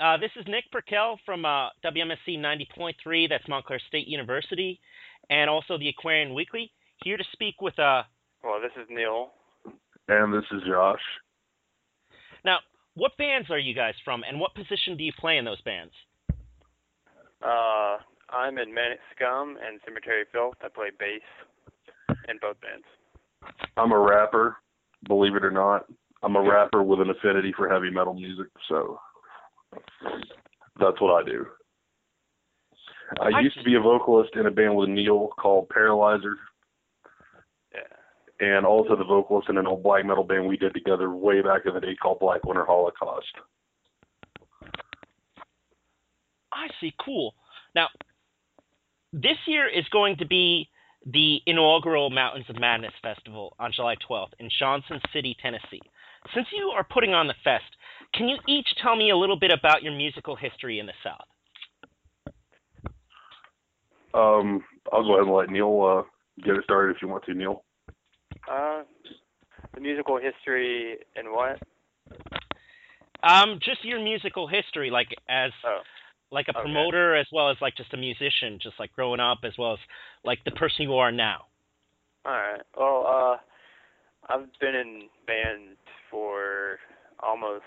Uh, this is Nick Perkel from uh, WMSC 90.3, that's Montclair State University, and also the Aquarian Weekly, here to speak with. Uh, well, this is Neil. And this is Josh. Now, what bands are you guys from, and what position do you play in those bands? Uh, I'm in Manic Scum and Cemetery Filth. I play bass in both bands. I'm a rapper, believe it or not. I'm a rapper with an affinity for heavy metal music, so that's what I do. I used to be a vocalist in a band with Neil called Paralyzer. Yeah. And also the vocalist in an old black metal band we did together way back in the day called Black Winter Holocaust. I see. Cool. Now, this year is going to be the inaugural Mountains of Madness Festival on July 12th in Johnson City, Tennessee. Since you are putting on the fest, can you each tell me a little bit about your musical history in the South? Um, I'll go ahead and let Neil uh, get it started if you want to, Neil. Uh, the musical history and what? Um, just your musical history, like as Oh, like a okay. promoter as well as like just a musician, just like growing up as well as like the person you are now. all right. Well, uh, I've been in band for almost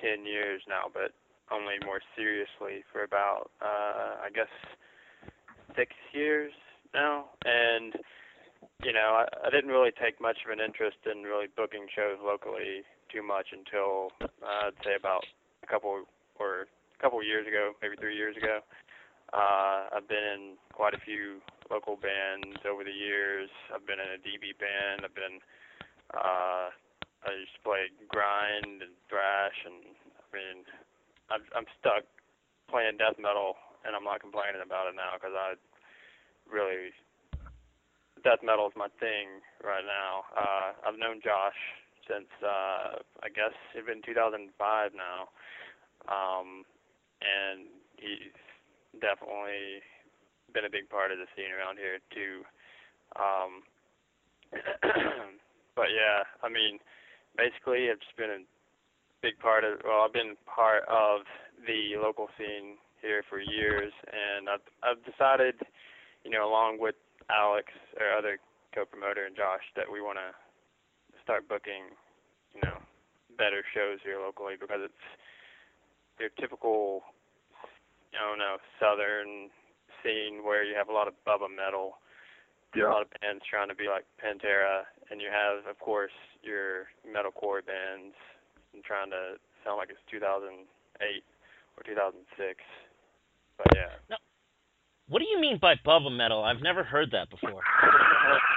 ten years now, but only more seriously for about, uh, I guess, six years now. And you know, I, I didn't really take much of an interest in really booking shows locally too much until uh, I'd say about a couple or a couple years ago, maybe three years ago. Uh, I've been in quite a few local bands over the years. I've been in a DB band. I've been uh, I used to play grind and thrash, and I mean, I'm I'm stuck playing death metal, and I'm not complaining about it now because I really death metal is my thing right now. Uh, I've known Josh since uh, I guess it's been 2005 now, um, and he's definitely been a big part of the scene around here too. Um, but yeah, I mean, basically, it's been a big part of. Well, I've been part of the local scene here for years, and I've I've decided, you know, along with Alex, our other co-promoter, and Josh, that we want to start booking, you know, better shows here locally because it's your typical, I don't know, southern scene where you have a lot of bubba metal, a lot of bands trying to be like Pantera, and you have, of course, your metalcore bands and trying to sound like it's 2008 or 2006. But yeah. What do you mean by bubba metal? I've never heard that before.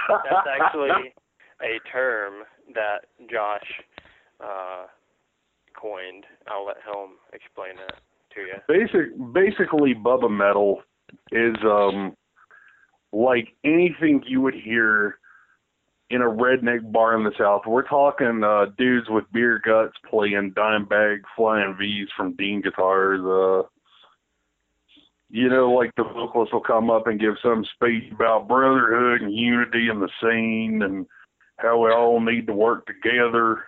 That's actually a term that Josh uh, coined. I'll let him explain that to you. Basic, basically, Bubba Metal is um like anything you would hear in a redneck bar in the South. We're talking uh dudes with beer guts playing Dimebag flying V's from Dean guitars. Uh, you know, like the vocalist will come up and give some speech about brotherhood and unity in the scene and how we all need to work together.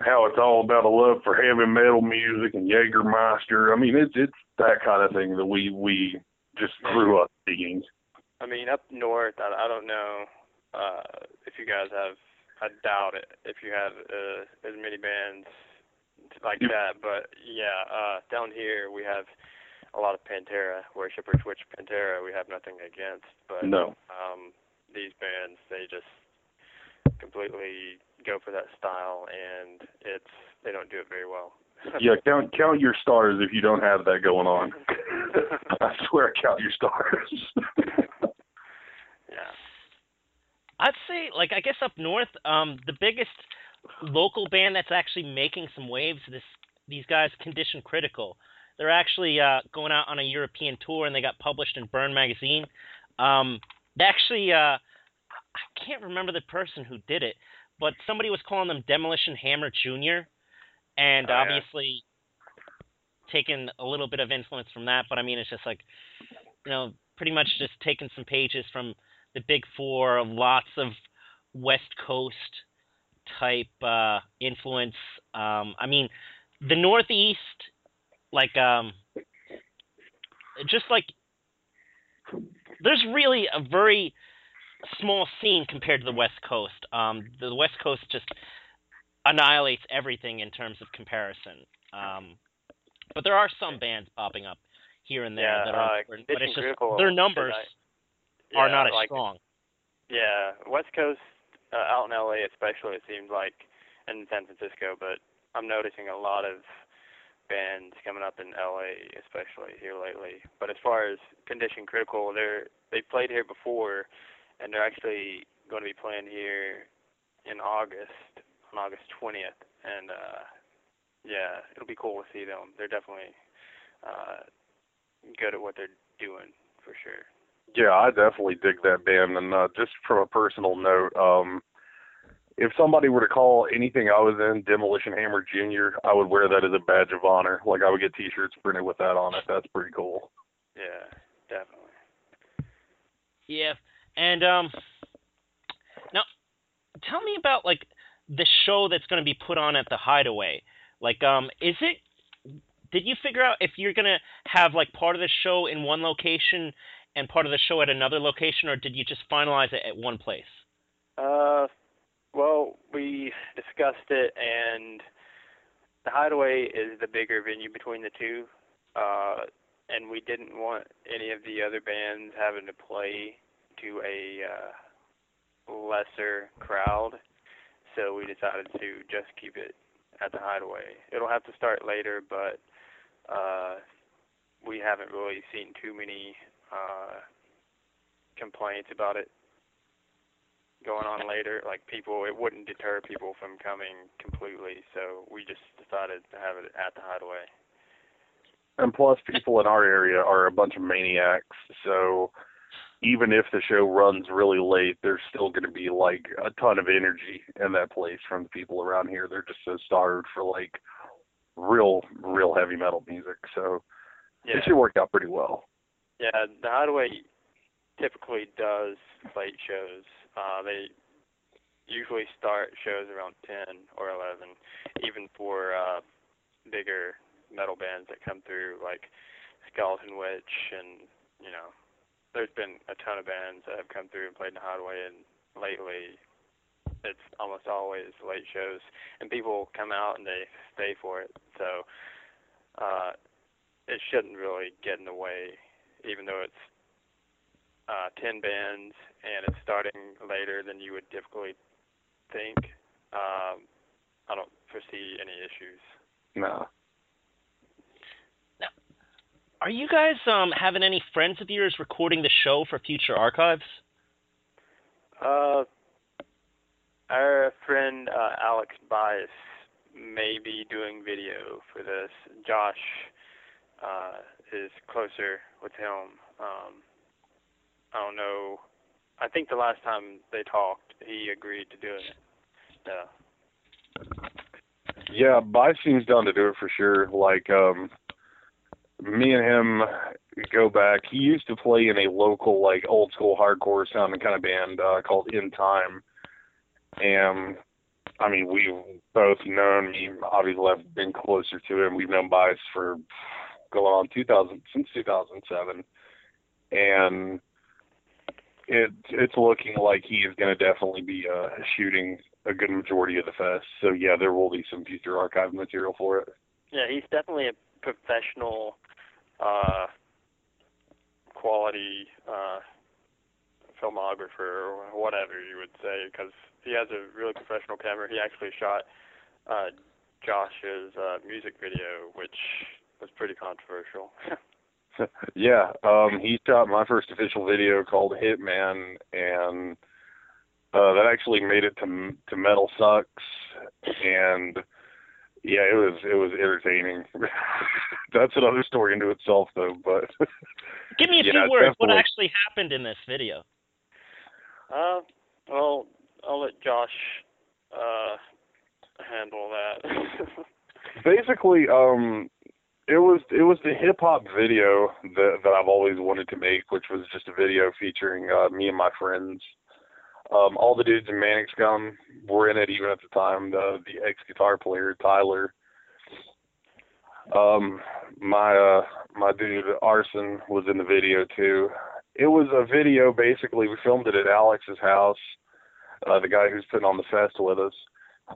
How it's all about a love for heavy metal music and Jägermeister. I mean, it's it's that kind of thing that we we just grew up singing. I mean, up north, I, I don't know you guys have. I doubt it if you have uh, as many bands like that. But yeah, uh, down here we have a lot of Pantera, worshippers, which Pantera we have nothing against. But No. um, these bands, they just completely go for that style, and it's they don't do it very well. Yeah, count count your stars if you don't have that going on. I swear, count your stars. yeah. I'd say, like, I guess up north, um, the biggest local band that's actually making some waves. This these guys, Condition Critical. They're actually uh, going out on a European tour, and they got published in Burn magazine. Um, they actually, uh, I can't remember the person who did it, but somebody was calling them Demolition Hammer Junior, and Oh, yeah. obviously taking a little bit of influence from that. But I mean, it's just like, you know, pretty much just taking some pages from the Big Four, lots of West Coast type uh, influence. Um, I mean, the Northeast like um, just like there's really a very small scene compared to the West Coast. Um, the West Coast just annihilates everything in terms of comparison. Um, but there are some bands popping up here and there Yeah, that are uh, important, but it's just their numbers I- are not as like, strong. Yeah, West Coast, uh, out in LA especially, it seems like, and San Francisco, but I'm noticing a lot of bands coming up in LA, especially here lately. But as far as Condition Critical, they're they've played here before, and they're actually going to be playing here in August, on August 20th, and uh, yeah, it'll be cool to see them. They're definitely uh, good at what they're doing for sure. Yeah, I definitely dig that band. And uh, just from a personal note, um, if somebody were to call anything I was in Demolition Hammer Jr., I would wear that as a badge of honor. Like I would get T-shirts printed with that on it. That's pretty cool. Yeah, definitely. Yeah, and um, now tell me about like the show that's going to be put on at the Hideaway. Like, um, is it? Did you figure out if you're going to have like part of the show in one location and part of the show at another location, or did you just finalize it at one place? Uh, well, we discussed it, and the Hideaway is the bigger venue between the two. Uh, and we didn't want any of the other bands having to play to a uh, lesser crowd, so we decided to just keep it at the Hideaway. It'll have to start later, but uh, we haven't really seen too many uh, complaints about it going on later. Like people, it wouldn't deter people from coming completely, so we just decided to have it at the Hideaway. And plus, people in our area are a bunch of maniacs. So even if the show runs really late, there's still going to be like a ton of energy in that place from the people around here. They're just so starved for like real, real heavy metal music. So Yeah, it should work out pretty well. Yeah. The Hideaway typically does late shows. Uh, they usually start shows around 10 or 11, even for uh, bigger metal bands that come through, like Skeleton Witch, and you know, there's been a ton of bands that have come through and played in the Hideaway, and lately it's almost always late shows, and people come out and they stay for it. So uh, it shouldn't really get in the way, even though it's uh, 10 bands and it's starting later than you would typically think. Um, I don't foresee any issues. No. Now, Are you guys um having any friends of yours recording the show for future archives? Uh, our friend uh, Alex Bias may be doing video for this. Josh uh, is closer with him. Um, I don't know. I think the last time they talked, he agreed to do it. Yeah. Yeah, Bice seems down to do it for sure. Like, um, me and him go back. He used to play in a local, like, old school hardcore sounding kind of band uh, called In Time. And, I mean, we've both known, me, obviously, I've been closer to him. We've known Bice for going on 2000, since 2007. And it, it's looking like he is going to definitely be uh, shooting a good majority of the fest. So yeah, there will be some future archive material for it. Yeah, he's definitely a professional, uh, quality uh, filmographer or whatever you would say, because he has a really professional camera. He actually shot uh, Josh's uh, music video, which was pretty controversial. yeah, um, he shot my first official video called Hitman, and uh, that actually made it to to Metal Sucks, and yeah, it was it was entertaining. That's another story into itself, though. But Give me a Yeah, few words. What actually happened in this video? uh, well, I'll let Josh uh, handle that. basically, um, it was it was the hip hop video that that I've always wanted to make, which was just a video featuring uh, me and my friends. Um, all the dudes in Manic Scum were in it, even at the time. The the ex guitar player Tyler. Um, my uh my dude Arson was in the video too. It was a video basically we filmed it at Alex's house, uh the guy who's putting on the fest with us.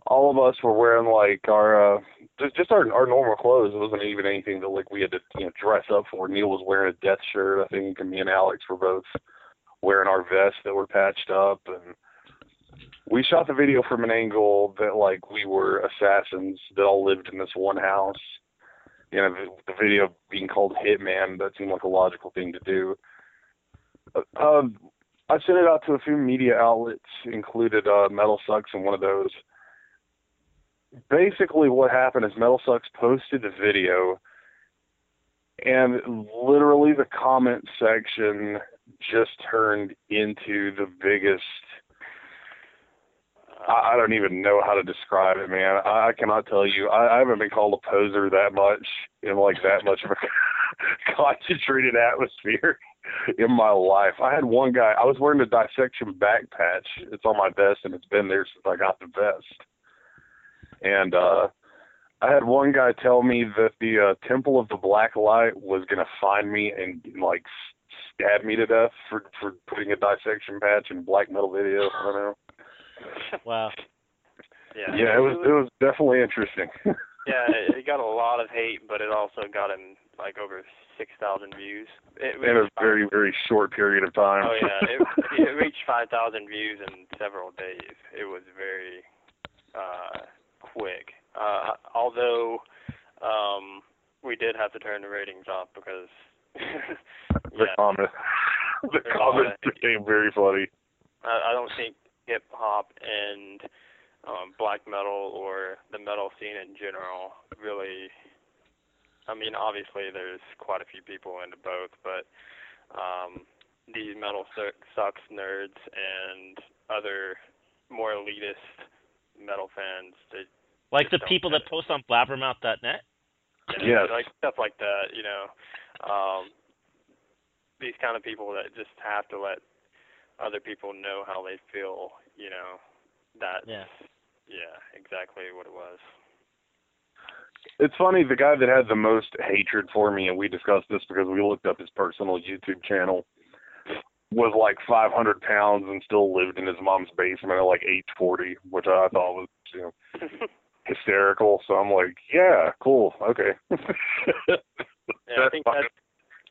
All of us were wearing like our uh just just our our normal clothes. It wasn't even anything that like we had to you know dress up for. Neil was wearing a death shirt, I think, and me and Alex were both wearing our vests that were patched up and we shot the video from an angle that like we were assassins that all lived in this one house. You know, the, the video being called Hitman, that seemed like a logical thing to do. Uh, um, I sent it out to a few media outlets, included uh, Metal Sucks in one of those. Basically, what happened is Metal Sucks posted the video, and literally the comment section just turned into the biggest I, don't even know how to describe it, man. I, I cannot tell you. I, I haven't been called a poser that much in like that much of a concentrated atmosphere in my life. I had one guy. I was wearing a dissection back patch. It's on my vest, and it's been there since I got the vest. And uh I had one guy tell me that the uh, Temple of the Black Light was gonna find me and like stab me to death for for putting a dissection patch in black metal video. I don't know. Wow. Yeah. Yeah, it was it was definitely interesting. yeah, it, it got a lot of hate, but it also got him like over six thousand views. It in a very very short period of time. Oh yeah, it, it reached five thousand views in several days. It was very uh quick. Uh although um we did have to turn the ratings off because the yeah, comment the There's comments became very funny. I, I don't think hip hop and um black metal or the metal scene in general really I mean obviously there's quite a few people into both but um these metal sucks nerds and other more elitist metal fans they Like the people get that post on blabbermouth.net. you know, Yes. like stuff like that, you know. Um these kind of people that just have to let other people know how they feel, you know. that. Yeah. yeah, exactly what it was. It's funny, the guy that had the most hatred for me, and we discussed this because we looked up his personal YouTube channel, was like 500 pounds and still lived in his mom's basement at like age 40, which I thought was, you know, hysterical. So I'm like, yeah, cool, okay. Yeah, I think fine. that's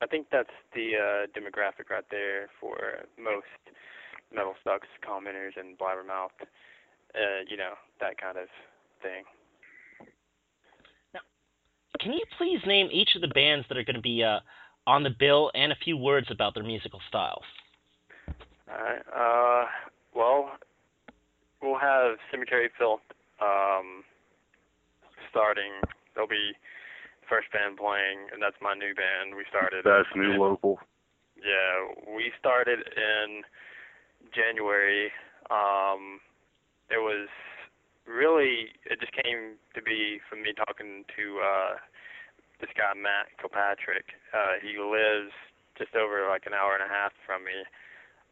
I think that's the uh demographic right there for most metal sucks commenters and blabbermouth. Uh, you know, that kind of thing. Now, can you please name each of the bands that are going to be uh, on the bill and a few words about their musical styles? Alright. Uh well we'll have Cemetery Filth um starting. There'll be first band playing and that's my new band we started. That's new local. Yeah, we started in January. Um it was really it just came to be from me talking to uh this guy Matt Kilpatrick. Uh he lives just over like an hour and a half from me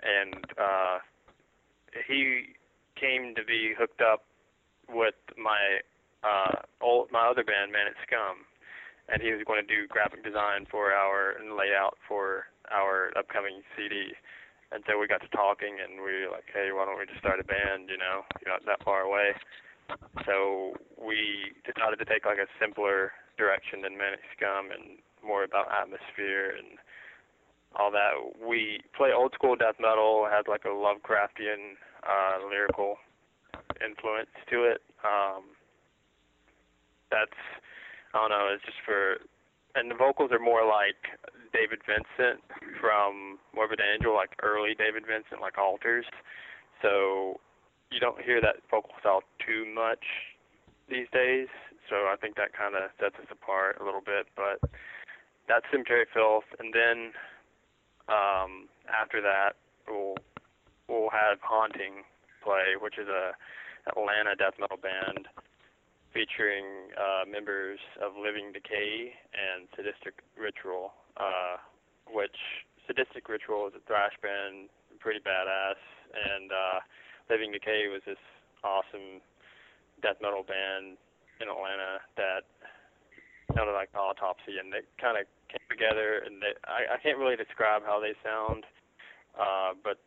and uh he came to be hooked up with my uh old my other band Manic Scum and he was going to do graphic design for our and layout for our upcoming CD. And so we got to talking and we were like, hey, why don't we just start a band, you know, you're not that far away. So we decided to take like a simpler direction than Manic Scum and more about atmosphere and all that. We play old school death metal, has like a Lovecraftian uh lyrical influence to it. Um that's I don't know, it's just for and the vocals are more like David Vincent from Morbid Angel, like early David Vincent, like altars. So you don't hear that vocal style too much these days. So I think that kind of sets us apart a little bit. But that's Cemetery Filth, and then um, after that we'll we'll have Haunting play, which is a Atlanta death metal band featuring uh, members of Living Decay and Sadistic Ritual, uh, which Sadistic Ritual is a thrash band, pretty badass, and uh, Living Decay was this awesome death metal band in Atlanta that sounded like autopsy, and they kind of came together. And they, I, I can't really describe how they sound, uh, but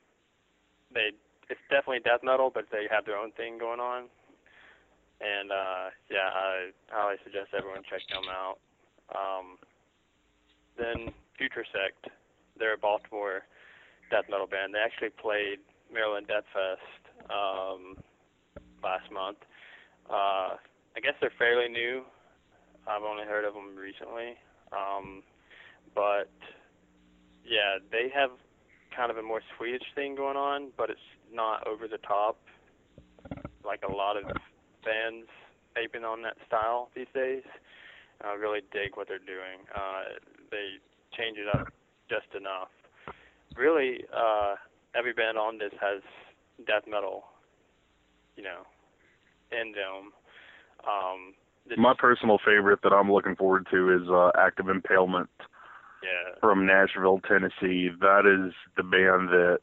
they it's definitely death metal, but they have their own thing going on. And uh, yeah, I highly suggest everyone check them out. Um, then Putresect, they're a Baltimore death metal band. They actually played Maryland Death Fest um, last month. Uh, I guess they're fairly new. I've only heard of them recently. Um, but yeah, they have kind of a more Swedish thing going on, but it's not over the top like a lot of bands aping on that style these days. I really dig what they're doing. Uh, they change it up just enough. Really, uh, every band on this has death metal, you know, in them. Um, My personal favorite that I'm looking forward to is uh, Active Impalement. Yeah. From Nashville, Tennessee. That is the band that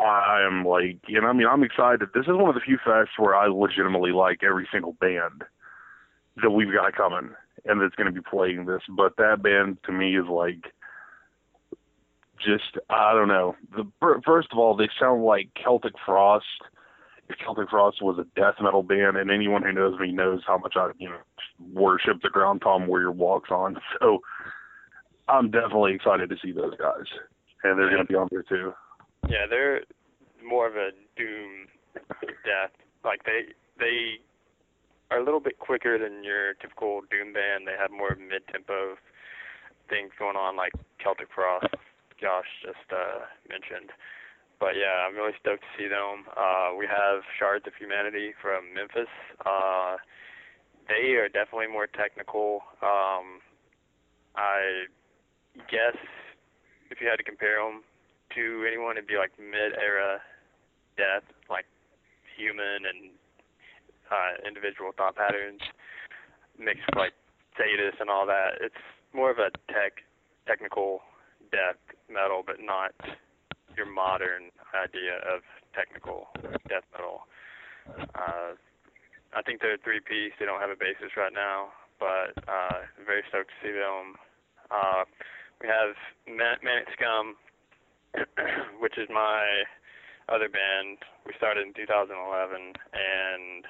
I am like, you know, I mean, I'm excited. This is one of the few fests where I legitimately like every single band that we've got coming and that's going to be playing this. But that band to me is like, just I don't know. The first of all, they sound like Celtic Frost. If Celtic Frost was a death metal band, and anyone who knows me knows how much I, you know, worship the ground Tom Warrior walks on. So I'm definitely excited to see those guys, and they're going to be on there too. Yeah, they're more of a doom death. Like they they are a little bit quicker than your typical doom band. They have more mid tempo things going on, like Celtic Frost. Josh just uh, mentioned. But yeah, I'm really stoked to see them. Uh, we have Shards of Humanity from Memphis. Uh, they are definitely more technical. Um, I guess if you had to compare them to anyone, it'd be like mid-era death, like human and uh, individual thought patterns mixed with like Sadus and all that. It's more of a tech, technical death metal, but not your modern idea of technical death metal. Uh, I think they're a three piece. They don't have a bassist right now, but uh, very stoked to see them. Uh, we have Man- Manic Scum, which is my other band. We started in 2011, and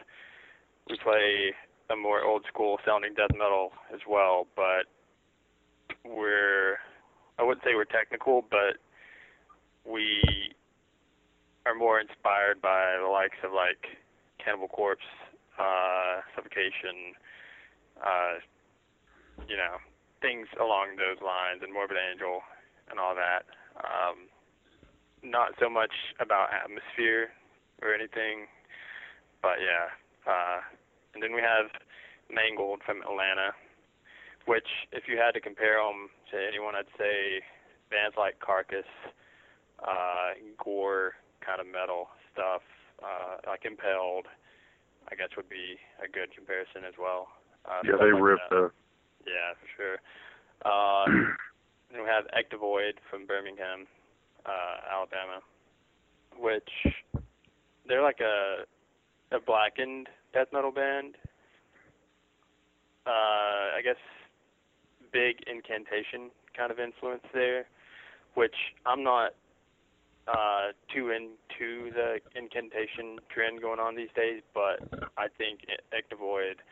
we play a more old school sounding death metal as well, but we're I wouldn't say we're technical, but we are more inspired by the likes of like Cannibal Corpse, uh, Suffocation, uh, you know, things along those lines, and Morbid Angel and all that. Um, not so much about atmosphere or anything, but yeah. Uh, and then we have Mangled from Atlanta, which if you had to compare them to anyone, I'd say bands like Carcass, uh, gore kind of metal stuff, uh, like Impaled, I guess would be a good comparison as well. Uh, yeah, they like rip the. Yeah, for sure. Uh, then we have Ectovoid from Birmingham, uh, Alabama, which they're like a a blackened death metal band. Uh, I guess big incantation kind of influence there, which I'm not uh, too into the incantation trend going on these days, but I think Ectovoid,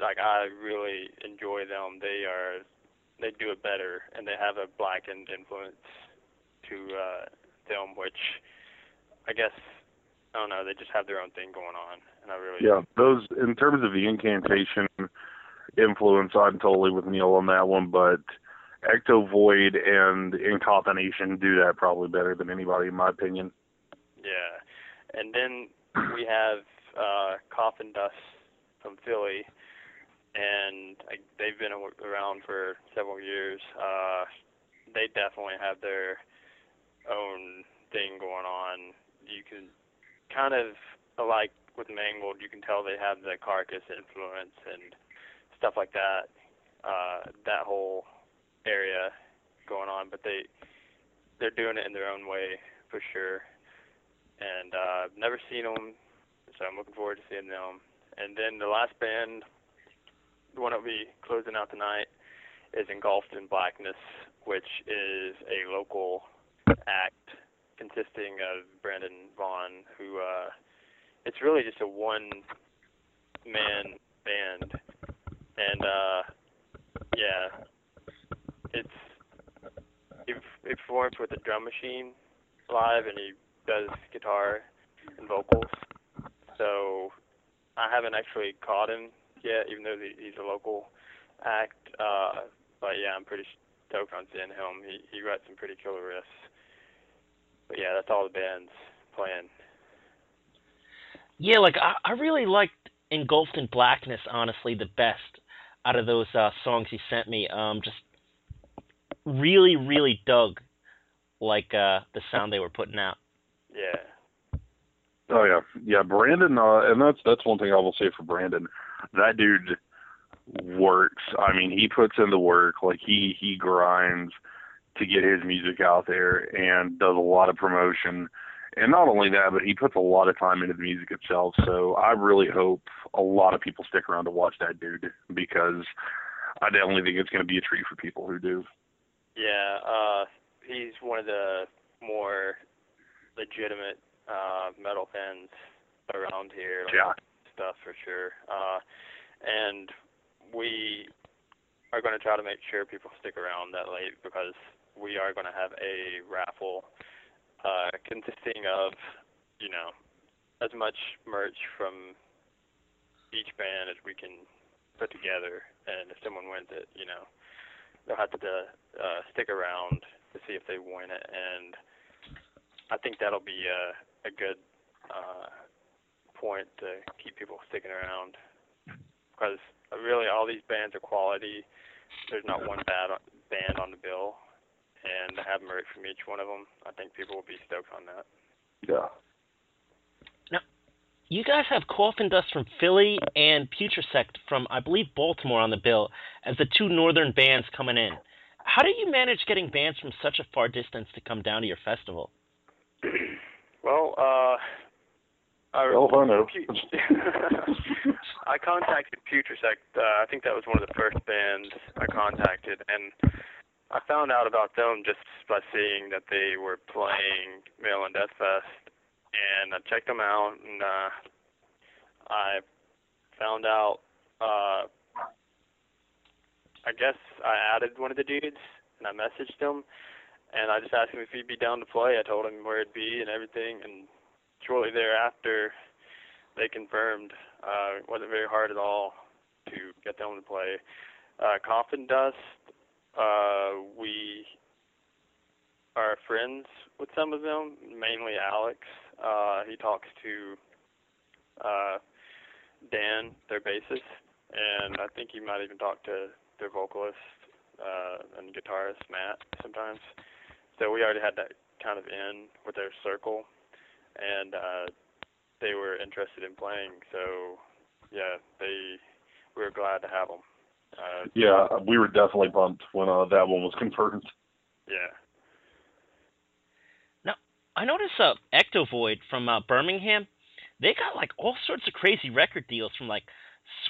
like I really enjoy them. They are they do it better, and they have a blackened influence to uh, them, which I guess I don't know. They just have their own thing going on, and I really yeah. Those in terms of the incantation influence, I'm totally with Neil on that one, but Ectovoid and Encoffination do that probably better than anybody, in my opinion. Yeah, and then we have uh, Coffin Dust from Philly, and I, they've been around for several years. Uh, they definitely have their own thing going on. You can kind of like with Mangled, you can tell they have the Carcass influence and stuff like that. Uh, that whole area going on, but they they're doing it in their own way for sure. And uh, I've never seen them, so I'm looking forward to seeing them. And then the last band the one that'll be closing out tonight is Engulfed in Blackness, which is a local act consisting of Brandon Vaughn, who uh, it's really just a one man band, and uh, yeah, it's he, he performs with a drum machine live, and he does guitar and vocals. So I haven't actually caught him yet, even though he's a local act. Uh, but yeah, I'm pretty stoked on seeing him. He he writes some pretty killer riffs. But yeah, that's all the band's playing. Yeah, like I, I really liked Engulfed in Blackness, honestly, the best out of those uh, songs he sent me. Um, just really, really dug like uh, the sound they were putting out. Yeah. Oh yeah, yeah. Brandon, uh, and that's that's one thing I will say for Brandon. That dude works. I mean, he puts in the work. Like he he grinds to get his music out there and does a lot of promotion. And not only that, but he puts a lot of time into the music itself. So I really hope a lot of people stick around to watch that dude because I definitely think it's going to be a treat for people who do. Yeah, uh, he's one of the more legitimate uh, metal fans around here. Like yeah. Stuff for sure. Uh, and we are going to try to make sure people stick around that late because we are going to have a raffle uh, consisting of, you know, as much merch from each band as we can put together. And if someone wins it, you know, they'll have to uh, stick around to see if they win it. And I think that'll be a, a good uh, point to keep people sticking around because really all these bands are quality. There's not one bad band on the bill, and to have merch from each one of them, I think people will be stoked on that. Yeah. Now, you guys have Coffin Dust from Philly and Putresect from, I believe, Baltimore on the bill as the two northern bands coming in. How do you manage getting bands from such a far distance to come down to your festival? well, uh, I, well, I know. I contacted Putresect. Uh, I think that was one of the first bands I contacted, and I found out about them just by seeing that they were playing Maryland Death Fest, and I checked them out, and uh, I found out. Uh, I guess I added one of the dudes, and I messaged him, and I just asked him if he'd be down to play. I told him where it'd be and everything, and shortly thereafter, they confirmed. Uh, it wasn't very hard at all to get them to play. Uh, Coffin Dust, uh, we are friends with some of them, mainly Alex. Uh, he talks to uh, Dan, their bassist, and I think he might even talk to their vocalist uh, and guitarist Matt sometimes. So we already had that kind of in with their circle, and uh, they were interested in playing. So yeah, they we were glad to have them. Uh, yeah, we were definitely bumped when uh, that one was confirmed. Yeah. Now I noticed uh, Ectovoid from uh, Birmingham. They got like all sorts of crazy record deals from like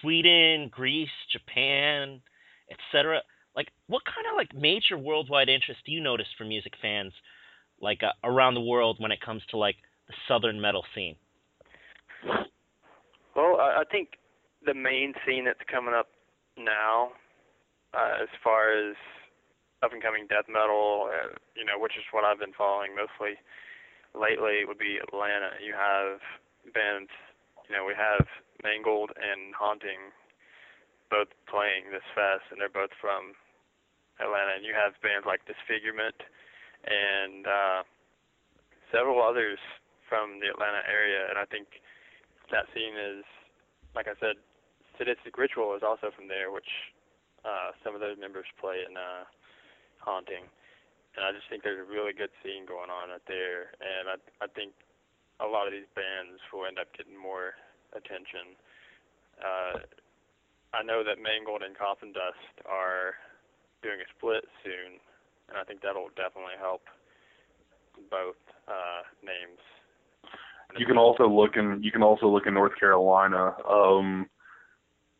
Sweden, Greece, Japan, etc. Like, what kind of like major worldwide interest do you notice from music fans, like uh, around the world, when it comes to like the southern metal scene? Well, I think the main scene that's coming up now, uh, as far as up and coming death metal, uh, you know, which is what I've been following mostly lately, would be Atlanta. You have bands, you know, we have Mangled and Haunting both playing this fest, and they're both from Atlanta. And you have bands like Disfigurement and uh, several others from the Atlanta area, and I think that scene is, like I said, Sadistic Ritual is also from there, which uh, some of those members play in uh, Haunting, and I just think there's a really good scene going on out there, and I I think a lot of these bands will end up getting more attention. Uh, I know that Mangled and Coffin Dust are doing a split soon, and I think that'll definitely help both uh, names you can also look in you can also look in North Carolina. Um,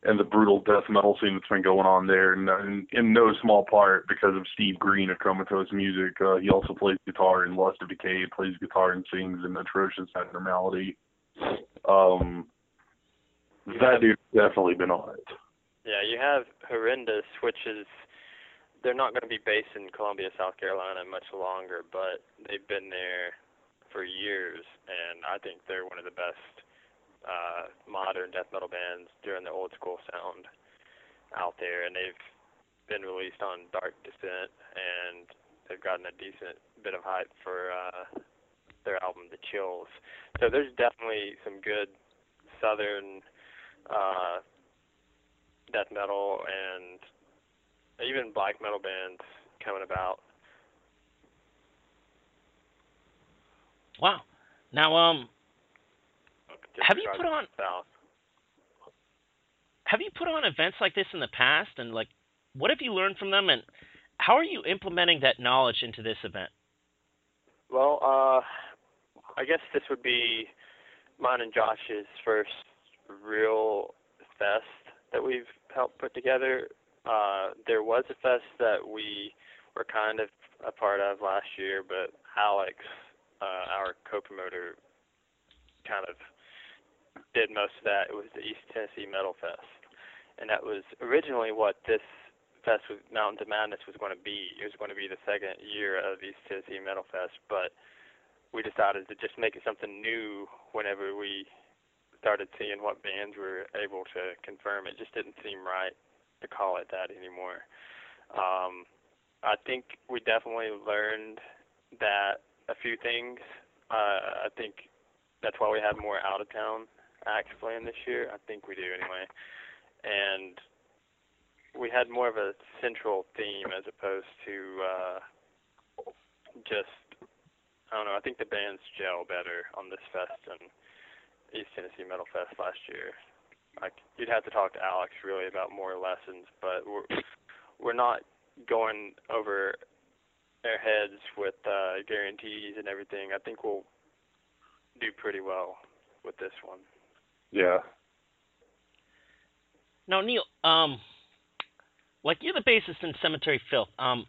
and the brutal death metal scene that's been going on there, and in, in no small part because of Steve Green of Comatose Music. Uh, he also plays guitar in Lust of Decay, plays guitar and sings in Atrocious Abnormality. Um, that dude's definitely been on it. Yeah, you have Horrendous, which is they're not going to be based in Columbia, South Carolina much longer, but they've been there for years, and I think they're one of the best uh, modern death metal bands during the old school sound out there, and they've been released on Dark Descent, and they've gotten a decent bit of hype for uh, their album The Chills. So there's definitely some good southern uh, death metal and even black metal bands coming about. Wow. Now, um, have you put on have you put on events like this in the past, and like, what have you learned from them, and how are you implementing that knowledge into this event? Well, uh, I guess this would be mine and Josh's first real fest that we've helped put together. Uh, there was a fest that we were kind of a part of last year, but Alex, uh, our co-promoter, kind of did most of that. It was the East Tennessee Metal Fest, and that was originally what this fest with Mountains of Madness was going to be. It was going to be the second year of East Tennessee Metal Fest, but we decided to just make it something new whenever we started seeing what bands were able to confirm. It just didn't seem right to call it that anymore. Um, I think we definitely learned that a few things. Uh, I think that's why we have more out of town acts playing this year. I think we do anyway. And we had more of a central theme as opposed to uh, just I don't know. I think the bands gel better on this fest than East Tennessee Metal Fest last year. Like you'd have to talk to Alex really about more lessons, but we're we're not going over their heads with uh, guarantees and everything. I think we'll do pretty well with this one. Yeah. Now, Neil, um, like you're the bassist in Cemetery Filth. Um,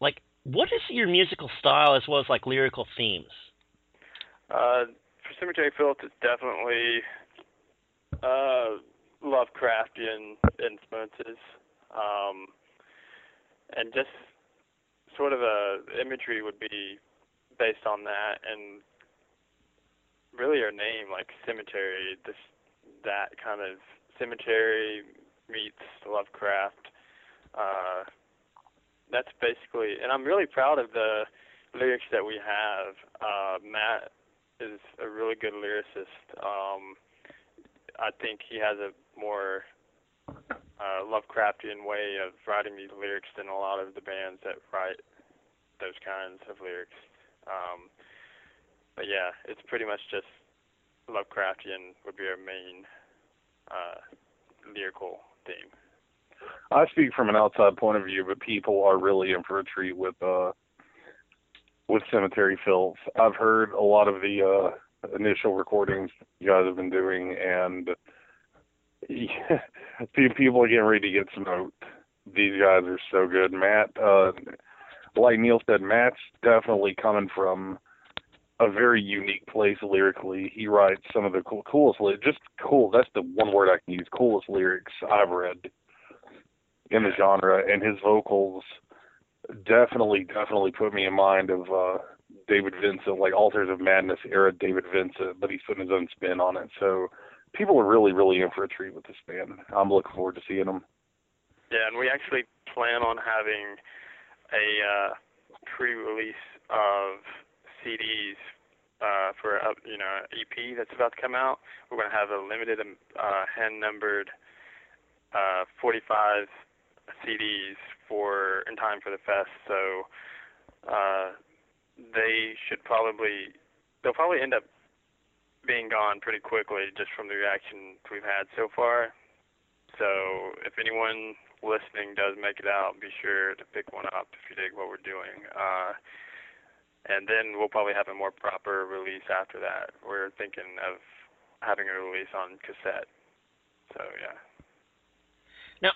like, what is your musical style as well as like lyrical themes? Uh, for Cemetery Filth, it's definitely uh, Lovecraftian influences, um, and just sort of a imagery would be based on that, and really our name, like cemetery, this that kind of cemetery meets Lovecraft. Uh, that's basically, and I'm really proud of the lyrics that we have. Uh, Matt is a really good lyricist. Um, I think he has a more uh, Lovecraftian way of writing these lyrics than a lot of the bands that write those kinds of lyrics. Um, but yeah, it's pretty much just Lovecraftian would be our main uh, lyrical theme. I speak from an outside point of view, but people are really in for a treat with uh with Cemetery Filth. I've heard a lot of the uh initial recordings you guys have been doing and yeah, people are getting ready to get smoked. These guys are so good. Matt uh like Neil said, Matt's definitely coming from a very unique place lyrically. He writes some of the cool, coolest, just cool. That's the one word I can use. Coolest lyrics I've read in the genre, and his vocals definitely, definitely put me in mind of uh David Vincent, like Altars of Madness era David Vincent, but he's putting his own spin on it. So people are really, really in for a treat with this band. I'm looking forward to seeing them. Yeah, and we actually plan on having a uh, pre-release of CDs uh, for a you know EP that's about to come out. We're going to have a limited uh, hand-numbered uh, 45 CDs for in time for the fest. So uh, they should probably they'll probably end up being gone pretty quickly just from the reaction we've had so far. So if anyone listening does make it out, be sure to pick one up if you dig what we're doing. Uh, and then we'll probably have a more proper release after that. We're thinking of having a release on cassette. So yeah. Now,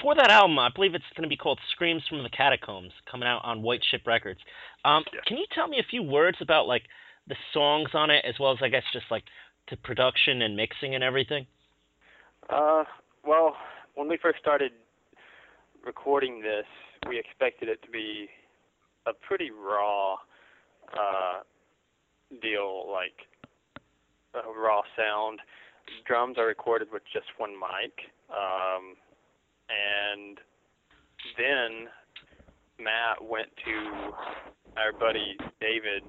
for that album, I believe it's going to be called "Screams from the Catacombs," coming out on White Ship Records. Um, Yeah. Can you tell me a few words about like the songs on it, as well as I guess just like the production and mixing and everything? Uh, well, when we first started recording this, we expected it to be a pretty raw uh, deal, like a raw sound. Drums are recorded with just one mic, um, and then Matt went to our buddy David,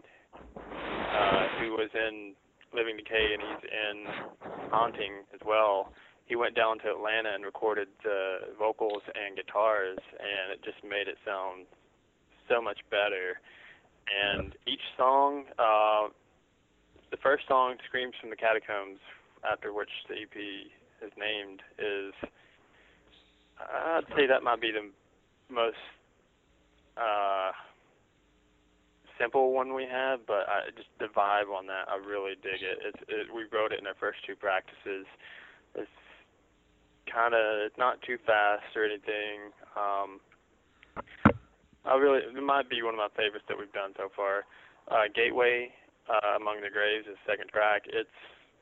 uh, who was in Living Decay and he's in Haunting as well he went down to Atlanta and recorded the vocals and guitars, and it just made it sound so much better. And each song, uh, the first song, "Screams from the Catacombs," after which the EP is named, is I'd say that might be the most uh, simple one we have, but I, just the vibe on that, I really dig it. It's, it. We wrote it in our first two practices. It's kind of not too fast or anything. Um, I really it might be one of my favorites that we've done so far. Uh, Gateway uh, Among the Graves is second track. It's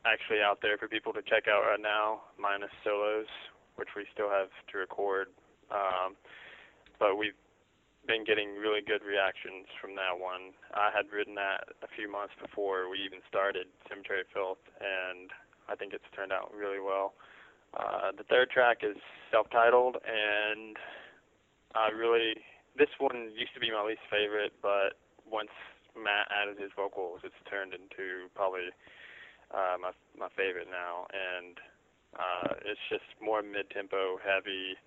actually out there for people to check out right now, minus solos, which we still have to record. Um, but we've been getting really good reactions from that one. I had written that a few months before we even started Cemetery Filth, and I think it's turned out really well. Uh, the third track is self-titled, and I really this one used to be my least favorite, but once Matt added his vocals, it's turned into probably uh, my my favorite now, and uh, it's just more mid-tempo, heavy.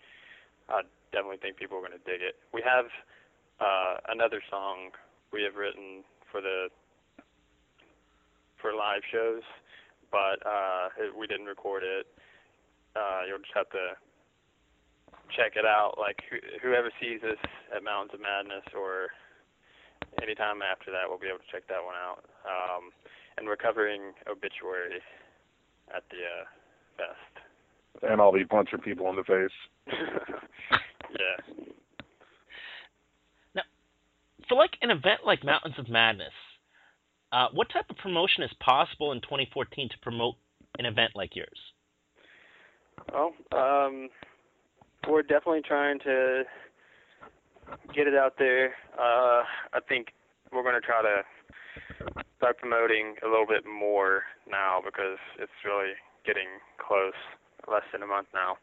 I definitely think people are going to dig it. We have uh, another song we have written for the for live shows, but uh, it, we didn't record it uh, you'll just have to check it out. Like wh- whoever sees us at Mountains of Madness or anytime after that, we'll be able to check that one out. Um, and we're covering Obituary at the uh, fest. And I'll be punching people in the face. yeah. Now, for like an event like Mountains of Madness, uh, what type of promotion is possible in 2014 to promote an event like yours? Well, um, we're definitely trying to get it out there. Uh, I think we're going to try to start promoting a little bit more now because it's really getting close, less than a month now.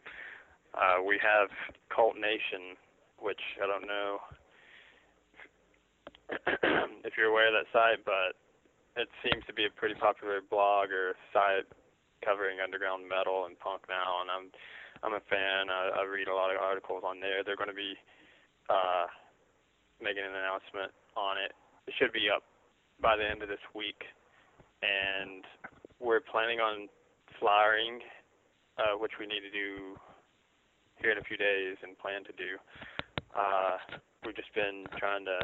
Uh, we have Cvlt Nation, which I don't know if you're aware of that site, but it seems to be a pretty popular blog or site covering underground metal and punk now, and I'm I'm a fan. I, I read a lot of articles on there. They're going to be uh, making an announcement on it. It should be up by the end of this week, and we're planning on flyering, uh, which we need to do here in a few days and plan to do. Uh, we've just been trying to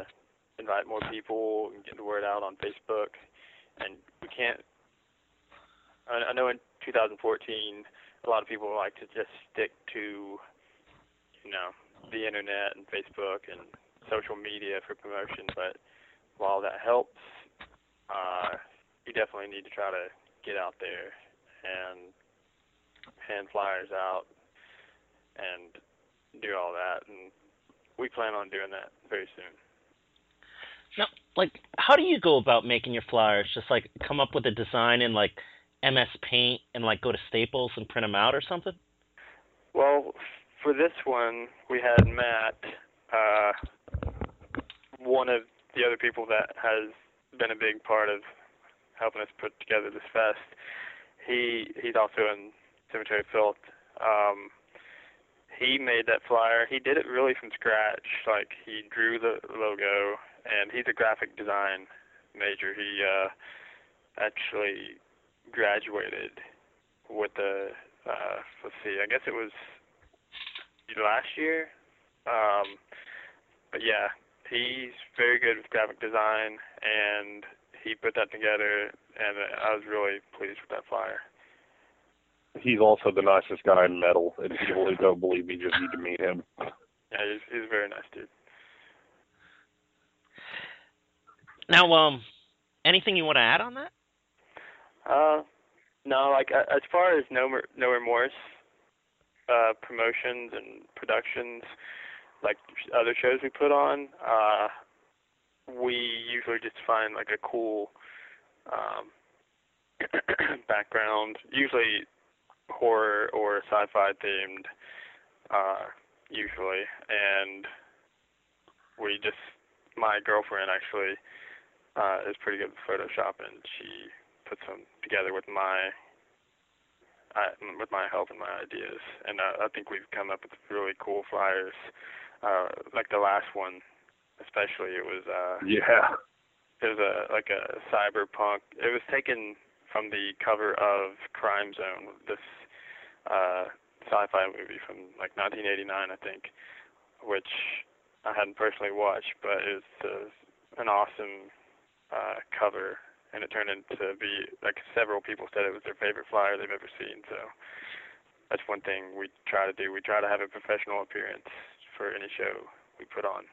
invite more people and get the word out on Facebook, and we can't. I, I know in 2014, a lot of people like to just stick to, you know, the internet and Facebook and social media for promotion. But while that helps, uh, you definitely need to try to get out there and hand flyers out and do all that. And we plan on doing that very soon. Now, like, how do you go about making your flyers? Just like come up with a design in like MS Paint and like go to Staples and print them out or something? Well, for this one, we had Matt, uh, one of the other people that has been a big part of helping us put together this fest. He he's also in Cemetery Filth. Um, he made that flyer. He did it really from scratch. Like he drew the logo, and he's a graphic design major. He uh, actually graduated with the uh, let's see, I guess it was last year. Um, but yeah, he's very good with graphic design, and he put that together, and I was really pleased with that flyer. He's also the nicest guy in metal, and people who don't believe me just need to meet him. Yeah, he's he's a very nice dude. Now, um, anything you want to add on that? Uh, no, like uh, as far as No Mer- No Remorse uh, promotions and productions, like other shows we put on, uh, we usually just find like a cool um, background, usually horror or sci-fi themed, uh, usually, and we just my girlfriend actually uh, is pretty good with Photoshop, and she puts them together with my uh, with my help and my ideas. And uh, I think we've come up with really cool flyers. Uh, like the last one, especially, it was uh, Yeah. it was a like a cyberpunk. It was taken from the cover of Crime Zone, this uh, sci-fi movie from like 1989, I think, which I hadn't personally watched, but it's uh, an awesome uh, cover, and it turned into be like several people said it was their favorite flyer they've ever seen. So that's one thing we try to do. We try to have a professional appearance for any show we put on.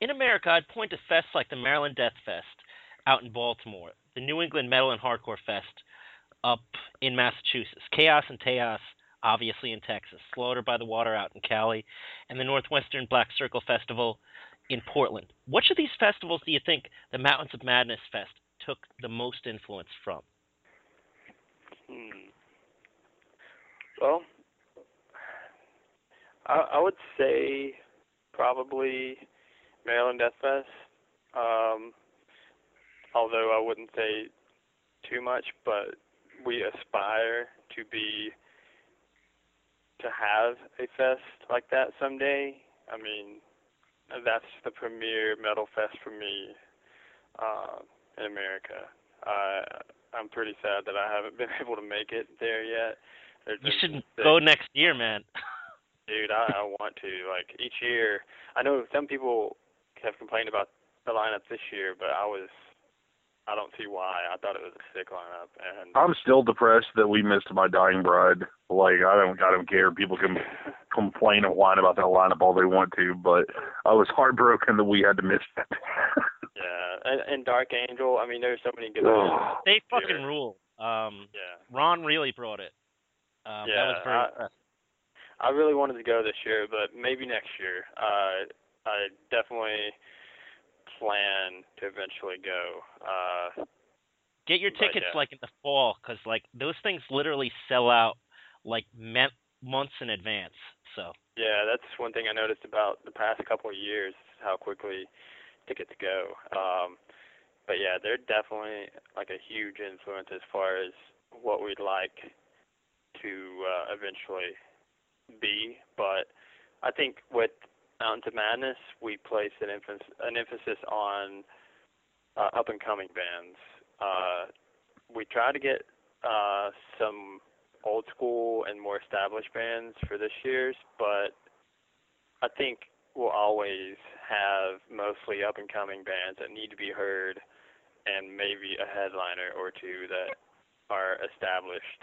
In America, I'd point to fests like the Maryland Death Fest out in Baltimore, the New England Metal and Hardcore Fest up in Massachusetts, Chaos in Tejas, obviously in Texas, Slaughter by the Water out in Cali, and the Northwestern Black Circle Festival in Portland. Which of these festivals do you think the Mountains of Madness Fest took the most influence from? Hmm. Well, I, I would say probably Maryland Death Fest. Um, although I wouldn't say too much, but we aspire to be to have a fest like that someday. I mean, that's the premier metal fest for me uh, in America. Uh, I'm pretty sad that I haven't been able to make it there yet. There's You should go next year, man. Dude, I, I want to. Like each year, I know some people have complained about the lineup this year, but I was, I don't see why. I thought it was a sick lineup, and I'm still depressed that we missed my dying bride. Like I don't I don't care. People can complain and whine about that lineup all they want to, but I was heartbroken that we had to miss that. yeah, and, and Dark Angel. I mean, there's so many good. bands. Ugh. They fucking Yeah. rule. Um, yeah, Ron really brought it. Um, that Yeah, was very I- impressive. I really wanted to go this year, but maybe next year. Uh, I definitely plan to eventually go. Uh, Get your tickets yeah. like in the fall, because like those things literally sell out like me- months in advance. So Yeah, that's one thing I noticed about the past couple of years, how quickly tickets go. Um, but yeah, they're definitely like a huge influence as far as what we'd like to uh, eventually be. But I think with Mountains of Madness, we place an emphasis an emphasis on uh, up and coming bands. Uh, we try to get uh, some old school and more established bands for this year's, but I think we'll always have mostly up and coming bands that need to be heard and maybe a headliner or two that are established.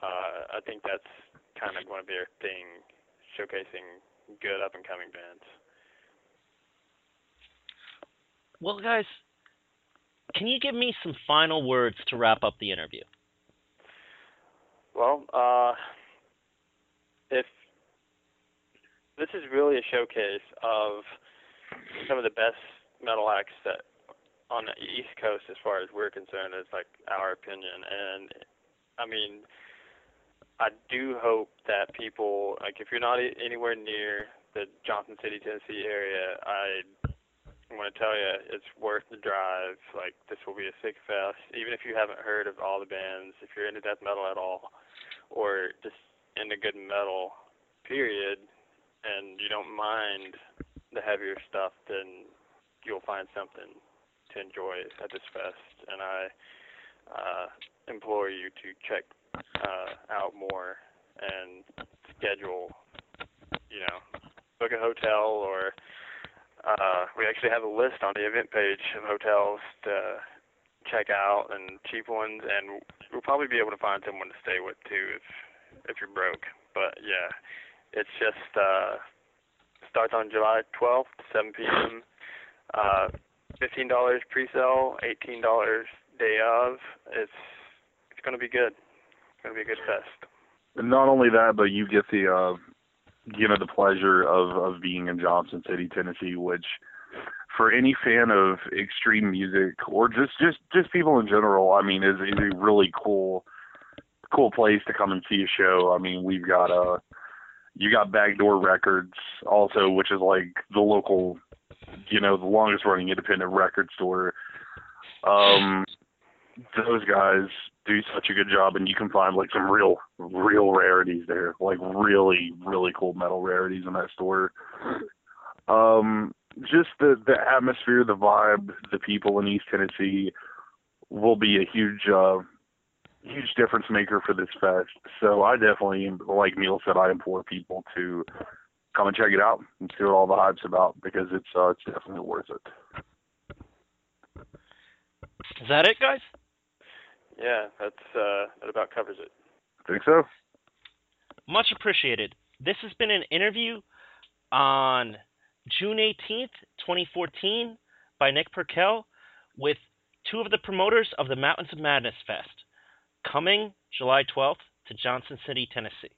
Uh, I think that's kind of going to be our thing, showcasing good up and coming bands. well, guys, can you give me some final words to wrap up the interview? Well, uh, if this is really a showcase of some of the best metal acts that on the East Coast, as far as we're concerned, is like our opinion. And I mean, I do hope that people, like, if you're not anywhere near the Johnson City, Tennessee area, I want to tell you it's worth the drive. Like, this will be a sick fest, even if you haven't heard of all the bands, if you're into death metal at all or just into good metal, period, and you don't mind the heavier stuff, then you'll find something to enjoy at this fest. And I uh, implore you to check uh, out more and schedule, you know, book a hotel or uh, we actually have a list on the event page of hotels to check out and cheap ones, and we'll probably be able to find someone to stay with too if if you're broke. But yeah, it's just uh starts on July 12th, 7 p.m. Uh, fifteen dollars pre-sale, eighteen dollars day of. It's it's gonna be good. It's gonna be a good fest. And not only that, but you get the uh, you know the pleasure of of being in Johnson City, Tennessee, which for any fan of extreme music or just just just people in general, I mean, is is a really cool cool place to come and see a show. I mean, we've got uh you got Backdoor Records also, which is like the local, you know, the longest running independent record store. Um, those guys do such a good job, and you can find like some real, real rarities there, like really, really cool metal rarities in that store. Um, just the the atmosphere, the vibe, the people in East Tennessee will be a huge, uh, huge difference maker for this fest. So I definitely, like Neil said, I implore people to come and check it out and see what all the hype's about because it's uh, it's definitely worth it. Is that it, guys? Yeah, that's uh that about covers it. I Think so? Much appreciated. This has been an interview on June 18th, 2014, by Nick Perkel with two of the promoters of the Mountains of Madness Fest, coming July 12th to Johnson City, Tennessee.